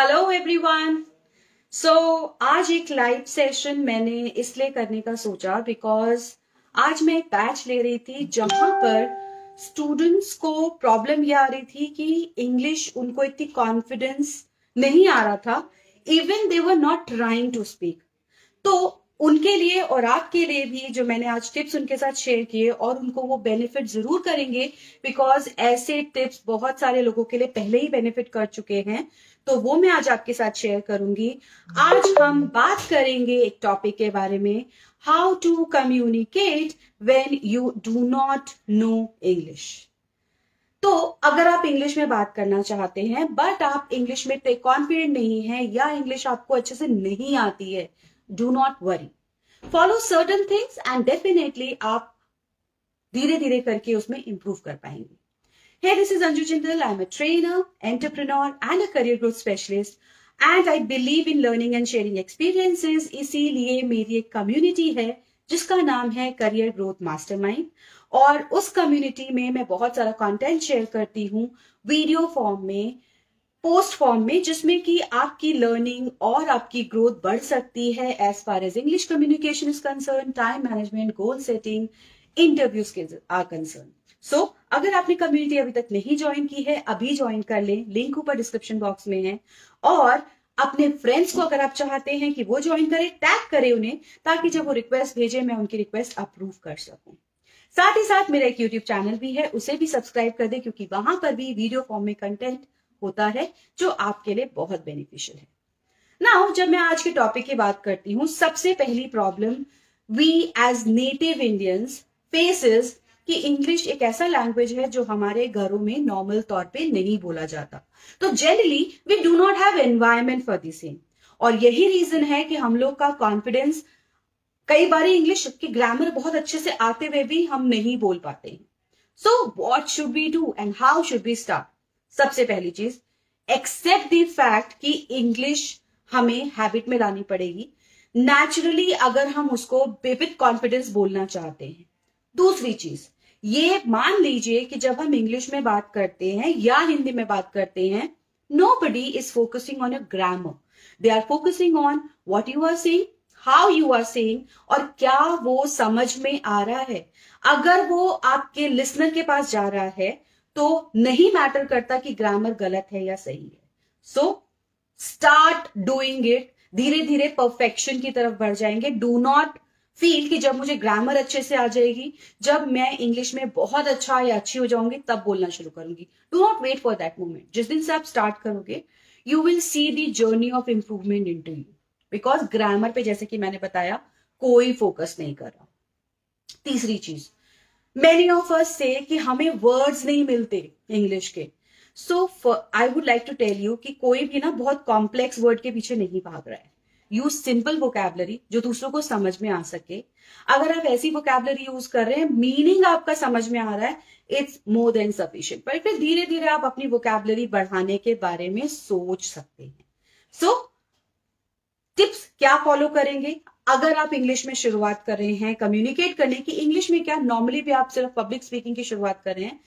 Hello everyone so आज एक live session मैंने इसलिए करने का सोचा बिकॉज़ आज मैं एक बैच ले रही थी जहाँ पर स्टूडेंट्स को प्रॉब्लम ये आ रही थी कि इंग्लिश उनको इतनी कॉन्फिडेंस नहीं आ रहा था even they were not trying to speak तो उनके लिए और आपके लिए भी जो मैंने आज टिप्स उनके साथ शेयर किए और उनको वो बेनिफिट ज़रूर करेंगे बिकॉज़ ऐसे टिप्स बहुत सारे लोगों के लिए पहले ही बेनिफिट कर चुके हैं। तो वो मैं आज आपके साथ शेयर करूँगी। आज हम बात करेंगे एक टॉपिक के बारे में how to communicate when you do not know English तो अगर आप इंग्लिश में बात करना चाहते हैं बट आप इंग्लिश में इतने कॉन्फिडेंट नहीं है या इंग्लिश आपको अच्छे से नहीं आती है do not worry follow certain things and definitely आप धीरे धीरे करके उसमें इंप्रूव कर पाएँगे। Hey, this is Anju Jindal. I'm a trainer, entrepreneur, and a career growth specialist. And I believe in learning and sharing experiences. इसीलिए मेरी एक कम्युनिटी है जिसका नाम है करियर ग्रोथ मास्टरमाइंड और उस कम्युनिटी में मैं बहुत सारा कंटेंट शेयर करती हूँ वीडियो फॉर्म में पोस्ट फॉर्म में जिसमें कि आपकी लर्निंग और आपकी ग्रोथ बढ़ सकती है as far as English communication is concern time management goal setting interviews के आर कंसर्न सो so, अगर आपने कम्युनिटी अभी तक नहीं ज्वाइन की है अभी ज्वाइन कर लें। लिंक ऊपर डिस्क्रिप्शन बॉक्स में है। और अपने फ्रेंड्स को अगर आप चाहते हैं कि वो ज्वाइन करें टैग करें उन्हें ताकि जब वो रिक्वेस्ट भेजे मैं उनकी रिक्वेस्ट अप्रूव कर सकूँ। साथ ही साथ मेरा एक यूट्यूब चैनल भी है उसे भी सब्सक्राइब कर दे क्योंकि वहाँ पर भी वीडियो फॉर्म में कंटेंट होता है जो आपके लिए बहुत बेनिफिशियल है। नाउ जब मैं आज के टॉपिक की बात करती हूँ सबसे पहली problem we as native Indians faces कि इंग्लिश एक ऐसा लैंग्वेज है जो हमारे घरों में नॉर्मल तौर पे नहीं बोला जाता। तो generally we do not have environment for the same और यही रीजन है कि हम लोग का कॉन्फिडेंस कई बार इंग्लिश की ग्रामर बहुत अच्छे से आते हुए भी हम नहीं बोल पाते so what should be do and how should be start सबसे पहली चीज़ एक्सेप्ट द फैक्ट कि इंग्लिश हमें हैबिट में लानी पड़ेगी। नेचुरली अगर हम उसको विविध कॉन्फिडेंस बोलना चाहते हैं। दूसरी चीज़ ये मान लीजिए कि जब हम इंग्लिश में बात करते हैं या हिंदी में बात करते हैं nobody is focusing on your grammar they are focusing on what you are saying how you are saying और क्या वो समझ में आ रहा है। अगर वो आपके लिसनर के पास जा रहा है तो नहीं मैटर करता कि ग्रामर गलत है या सही है। सो स्टार्ट डूइंग इट धीरे धीरे परफेक्शन की तरफ़ बढ़ जाएँगे। डू नॉट फील कि जब मुझे ग्रामर अच्छे से आ जाएगी, जब मैं इंग्लिश में बहुत अच्छा या अच्छी हो जाऊँगी, तब बोलना शुरू करूँगी। Do not wait for that moment जिस दिन से आप स्टार्ट करोगे you will see the journey of improvement in to you because grammar पे जैसे कि मैंने बताया, कोई फोकस नहीं कर रहा। तीसरी चीज़ मेनी ऑफ़ अस से कि हमें वर्ड्स नहीं मिलते इंग्लिश के। So I would like to tell you कि कोई भी ना बहुत कॉम्प्लेक्स वर्ड के पीछे नहीं भाग रहा है। यूज़ सिंपल वोकेबलरी जो दूसरों को समझ में आ सके। अगर आप ऐसी वोकेबलरी यूज़ कर रहे हैं मीनिंग आपका समझ में आ रहा है इट्स मोर देन सफिशियंट पर फिर धीरे धीरे आप अपनी वोकेबलरी बढ़ाने के बारे में सोच सकते हैं। सो so, टिप्स क्या फॉलो करेंगे? अगर आप इंग्लिश में शुरुआत कर रहे हैं कम्युनिकेट करने की इंग्लिश में क्या? नॉर्मली भी आप सिर्फ़ पब्लिक स्पीकिंग की शुरुआत कर रहे हैं।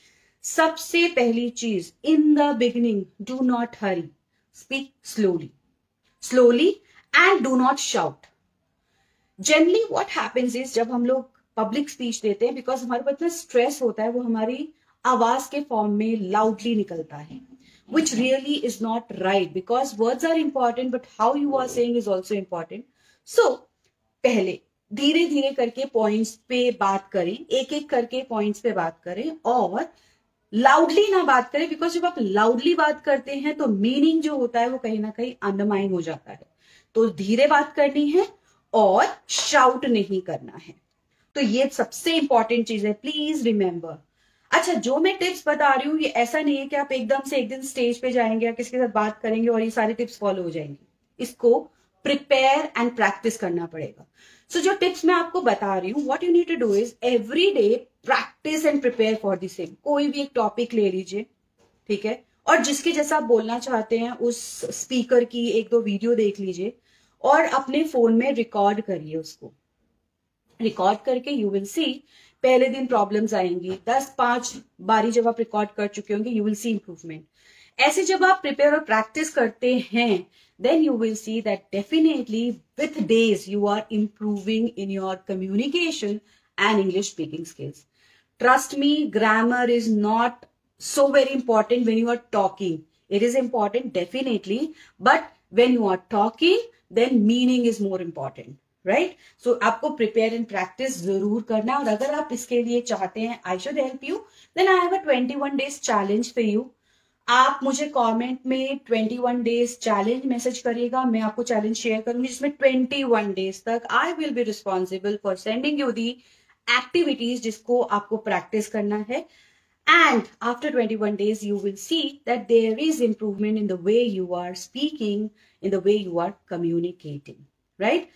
सबसे पहली चीज़ in the beginning do not hurry speak slowly slowly and do not shout generally what happens is जब हम लोग पब्लिक स्पीच देते हैं बिकॉज़ हमारे पास इतना स्ट्रेस होता है, वो हमारी आवाज़ के फॉर्म में लाउडली निकलता है which really is not right because words are important but how you are saying is also important so पहले धीरे धीरे करके पॉइंट्स पे बात करें एक एक करके पॉइंट्स पे बात करें, और लाउडली ना बात करें बिकॉज़ जब आप लाउडली बात करते हैं तो मीनिंग जो होता है, वो कहीं ना कहीं अंडरमाइन हो जाता है। तो धीरे बात करनी है और शाउट नहीं करना है। तो ये सबसे इंपॉर्टेंट चीज़ है प्लीज़ रिमेंबर अच्छा जो मैं टिप्स बता रही हूँ ये ऐसा नहीं है कि आप एकदम से एक दिन स्टेज पे जाएँगे या किसी के साथ बात करेंगे और ये सारे टिप्स फॉलो हो जाएँगे। इसको प्रिपेयर एंड प्रैक्टिस करना पड़ेगा। सो so, जो टिप्स मैं आपको बता रही हूँ what you need to do is every day practice and prepare for the same कोई भी एक टॉपिक ले लीजिए ठीक है? और जिसके जैसा आप बोलना चाहते हैं, उस स्पीकर की एक दो वीडियो देख लीजिए और अपने फ़ोन में रिकॉर्ड करिए उसको। रिकॉर्ड करके यू विल सी पहले दिन प्रॉब्लम्स आएँगी। दस पाँच बारी जब आप रिकॉर्ड कर चुके होंगे यू विल सी इंप्रूवमेंट ऐसे जब आप प्रिपेयर और प्रैक्टिस करते हैं then you will see that definitely with days you are improving in your communication and English speaking skills trust me grammar is not so very important when you are talking. It is important, definitely, but when you are talking, then meaning is more important right so आपको prepare and practice ज़रूर करना और अगर आप इसके लिए चाहते हैं I should help you then I have a 21 days challenge for you आप मुझे कमेंट में 21 डेज़ चैलेंज मैसेज करिएगा, मैं आपको चैलेंज शेयर करूँगी, जिसमें 21 डेज़ तक I will be responsible for sending you the activities जिसको आपको प्रैक्टिस करना है। And after 21 days, you will see that there is improvement in the way you are speaking, in the way you are communicating, right?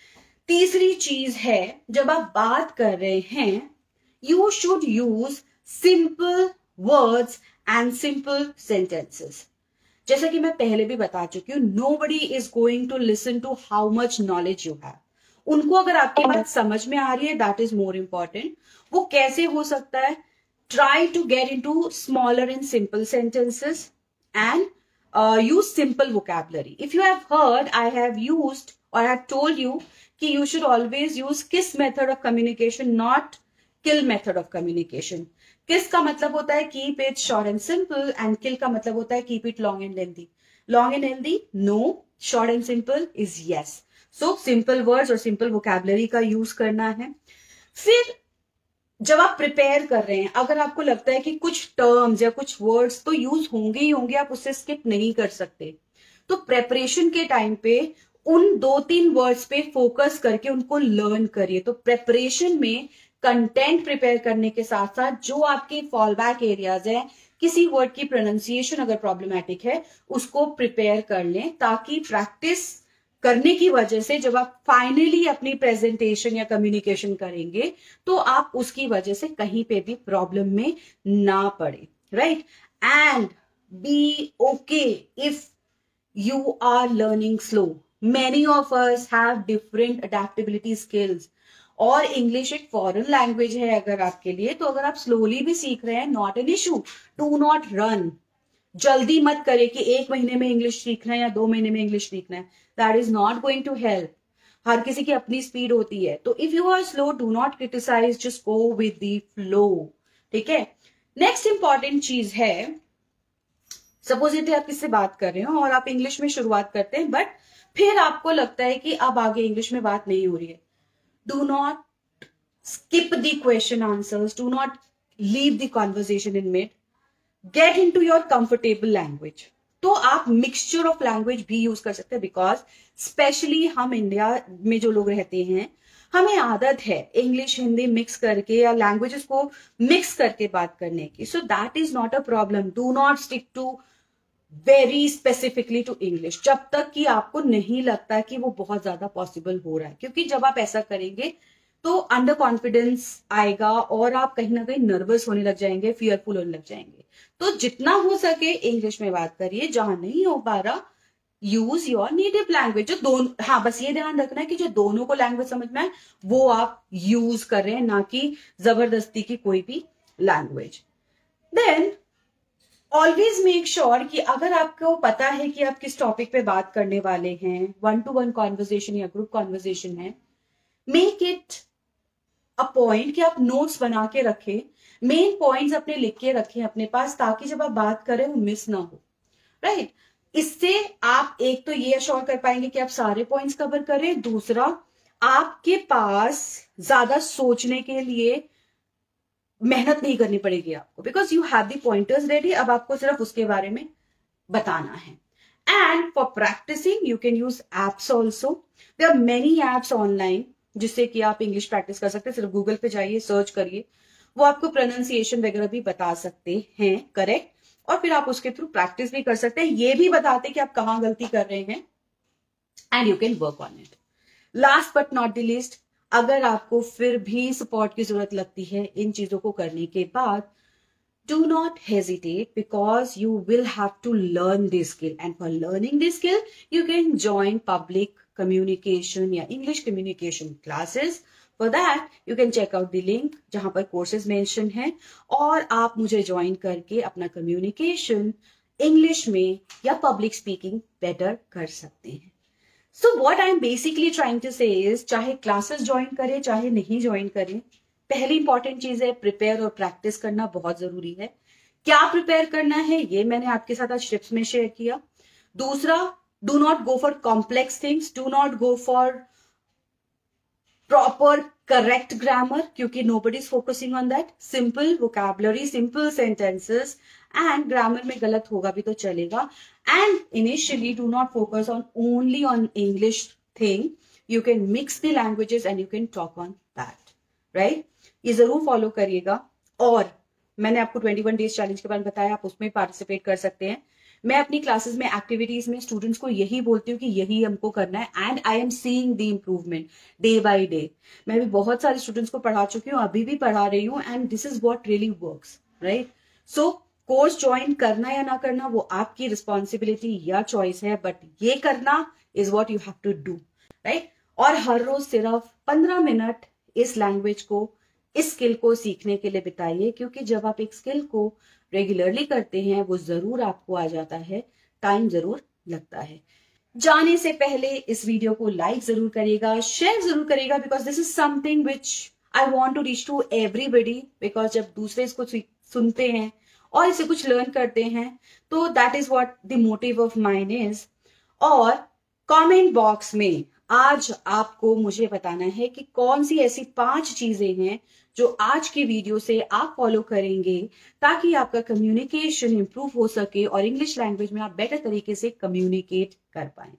तीसरी चीज़ है जब आप बात कर रहे हैं you should use simple words and simple sentences जैसा कि मैं पहले भी बता चुकी हूँ nobody is going to listen to how much knowledge you have उनको अगर आपकी बात समझ में आ रही है दैट इज़ मोर इंपॉर्टेंट वो कैसे हो सकता है? Try to get into smaller and simple sentences and uh, use simple vocabulary. If you have heard, I have used or I have told you कि you should always use kiss method of communication, not kill method of communication. किस का मतलब होता है keep it short and simple and kill का मतलब होता है keep it long and lengthy long and lengthy no short and simple is yes so simple words और सिंपल वोकेबलरी का यूज़ करना है फिर जब आप प्रिपेयर कर रहे हैं, अगर आपको लगता है कि कुछ टर्म्स या कुछ वर्ड्स तो यूज़ होंगे ही होंगे, आप उससे स्किप नहीं कर सकते। तो प्रेपरेशन के टाइम पे उन दो तीन वर्ड्स पे फोकस करके उनको लर्न करिए। तो प्रेपरेशन में कंटेंट प्रिपेयर करने के साथ साथ जो आपके फॉल बैक एरियाज़ है, किसी वर्ड की प्रोनाउंसिएशन अगर प्रॉब्लमैटिक है, उसको प्रिपेयर कर लें ताकि प्रैक्टिस करने की वजह से जब आप फाइनली अपनी प्रेजेंटेशन या कम्युनिकेशन करेंगे तो आप उसकी वजह से कहीं पे भी प्रॉब्लम में ना पड़े right and be okay if you are learning slow many of us have different adaptability skills और इंग्लिश एक फॉरेन लैंग्वेज है अगर आपके लिए तो अगर आप स्लोली भी सीख रहे हैं not an issue do not run जल्दी मत करे कि एक महीने में इंग्लिश सीखना है या दो महीने में इंग्लिश सीखना है। That is not going to help हर किसी की अपनी स्पीड होती है। तो if you are slow do not criticise just go with the flow ठीक है? नेक्स्ट इंपॉर्टेंट चीज़ है। सपोज़ यदि आप किससे बात कर रहे हो और आप इंग्लिश में शुरुआत करते हैं बट फिर आपको लगता है कि अब आगे इंग्लिश में बात नहीं हो रही है। Do not skip the question answers do not leave the conversation in mid get into your comfortable language तो आप मिक्सचर ऑफ़ लैंग्वेज भी यूज़ कर सकते हैं बिकॉज़ स्पेशली हम इंडिया में जो लोग रहते हैं, हमें आदत है इंग्लिश हिंदी मिक्स करके या लैंग्वेजेस को मिक्स करके बात करने की। So that is not a problem do not stick to very specifically to English जब तक कि आपको नहीं लगता कि वो बहुत ज़्यादा पॉसिबल हो रहा है। क्योंकि जब आप ऐसा करेंगे तो अंडर कॉन्फिडेंस आएगा और आप कहीं ना कहीं नर्वस होने लग जाएँगे फियरफुल होने लग जाएँगे। तो जितना हो सके इंग्लिश में बात करिए, जहाँ नहीं हो पा रहा यूज़ योर नेटिव लैंग्वेज जो दोनों हाँ बस ये ध्यान रखना है कि जो दोनों को लैंग्वेज समझ में आए, वो आप यूज़ कर रहे हैं, ना कि ज़बरदस्ती की कोई भी language then always make sure कि अगर आपको पता है कि आप किस टॉपिक पे बात करने वाले हैं वन टू वन कॉन्वर्जेशन या ग्रुप कॉन्वर्जेशन है मेक इट अ पॉइंट कि आप नोट्स बना के रखें मेन पॉइंट्स अपने लिख के रखें अपने पास, ताकि जब आप बात करें, वो मिस ना हो। Right right? इससे आप एक तो ये अश्योर कर पाएँगे कि आप सारे पॉइंट्स कवर करें, दूसरा, आपके पास ज़्यादा सोचने के लिए मेहनत नहीं करनी पड़ेगी आपको because you have the pointers ready अब आपको सिर्फ़ उसके बारे में बताना है। And for practising you can use apps also there are many apps online जिससे कि आप इंग्लिश प्रैक्टिस कर सकते हैं। सिर्फ़ गूगल पे जाइए सर्च करिए। वो आपको प्रोनाउंसिएशन वगैरह भी बता सकते हैं करेक्ट और फिर आप उसके थ्रू प्रैक्टिस भी कर सकते हैं। ये भी बताते कि आप कहाँ गलती कर रहे हैं and you can work on it last but not the least अगर आपको फिर भी सपोर्ट की ज़रूरत लगती है इन चीज़ों को करने के बाद, do not hesitate because you will have to learn this skill. And for learning this skill, you can join public communication या English communication classes. For that you can check out the link जहाँ पर courses mention है और आप मुझे join करके अपना communication English में या पब्लिक स्पीकिंग बेटर कर सकते हैं। So what I am basically trying to say चाहे क्लासेस ज्वाइन करें, चाहे नहीं ज्वाइन करें, पहली इंपॉर्टेंट चीज़ है प्रिपेयर और प्रैक्टिस करना बहुत ज़रूरी है। क्या प्रिपेयर करना है, ये मैंने आपके साथ आज टिप्स में शेयर किया। दूसरा not go for complex things do not go for proper correct grammar क्योंकि nobody is focusing on that simple vocabulary simple sentences and grammar में गलत होगा भी तो चलेगा. And initially do not focus on only on English thing you can mix the languages and you can talk on that right ये ज़रूर follow करिएगा. और मैंने आपको 21 डेज़ चैलेंज के बारे में बताया, आप उसमें पार्टिसिपेट कर सकते हैं. मैं अपनी क्लासेस में एक्टिविटीज़ में स्टूडेंट्स को यही बोलती हूँ कि यही हमको करना है and I am seeing the improvement day by day मैं भी बहुत सारे स्टूडेंट्स को पढ़ा चुकी हूँ, अभी भी पढ़ा रही हूँ and this is what really work right so course join करना या ना करना वो आपकी रिस्पॉन्सिबिलिटी या चॉइस है बट ये करना is what you have to do right और हर रोज सिर्फ़ पंद्रह मिनट इस लैंग्वेज को इस स्किल को सीखने के लिए बिताइए, क्योंकि जब आप एक स्किल को रेगुलरली करते हैं, वो ज़रूर आपको आ जाता है, टाइम ज़रूर लगता है। जाने से पहले इस वीडियो को लाइक ज़रूर करिएगा, शेयर ज़रूर करिएगा because this is something which I want to reach to everybody because जब दूसरे इसको सुनते हैं और इसे कुछ लर्न करते हैं तो that is what the motive of mind is और कमेंट बॉक्स में आज आपको मुझे बताना है कि कौन सी ऐसी पाँच चीज़ें हैं जो आज की वीडियो से आप फॉलो करेंगे ताकि आपका कम्युनिकेशन इंप्रूव हो सके और इंग्लिश लैंग्वेज में आप बेटर तरीके से कम्युनिकेट कर पाए।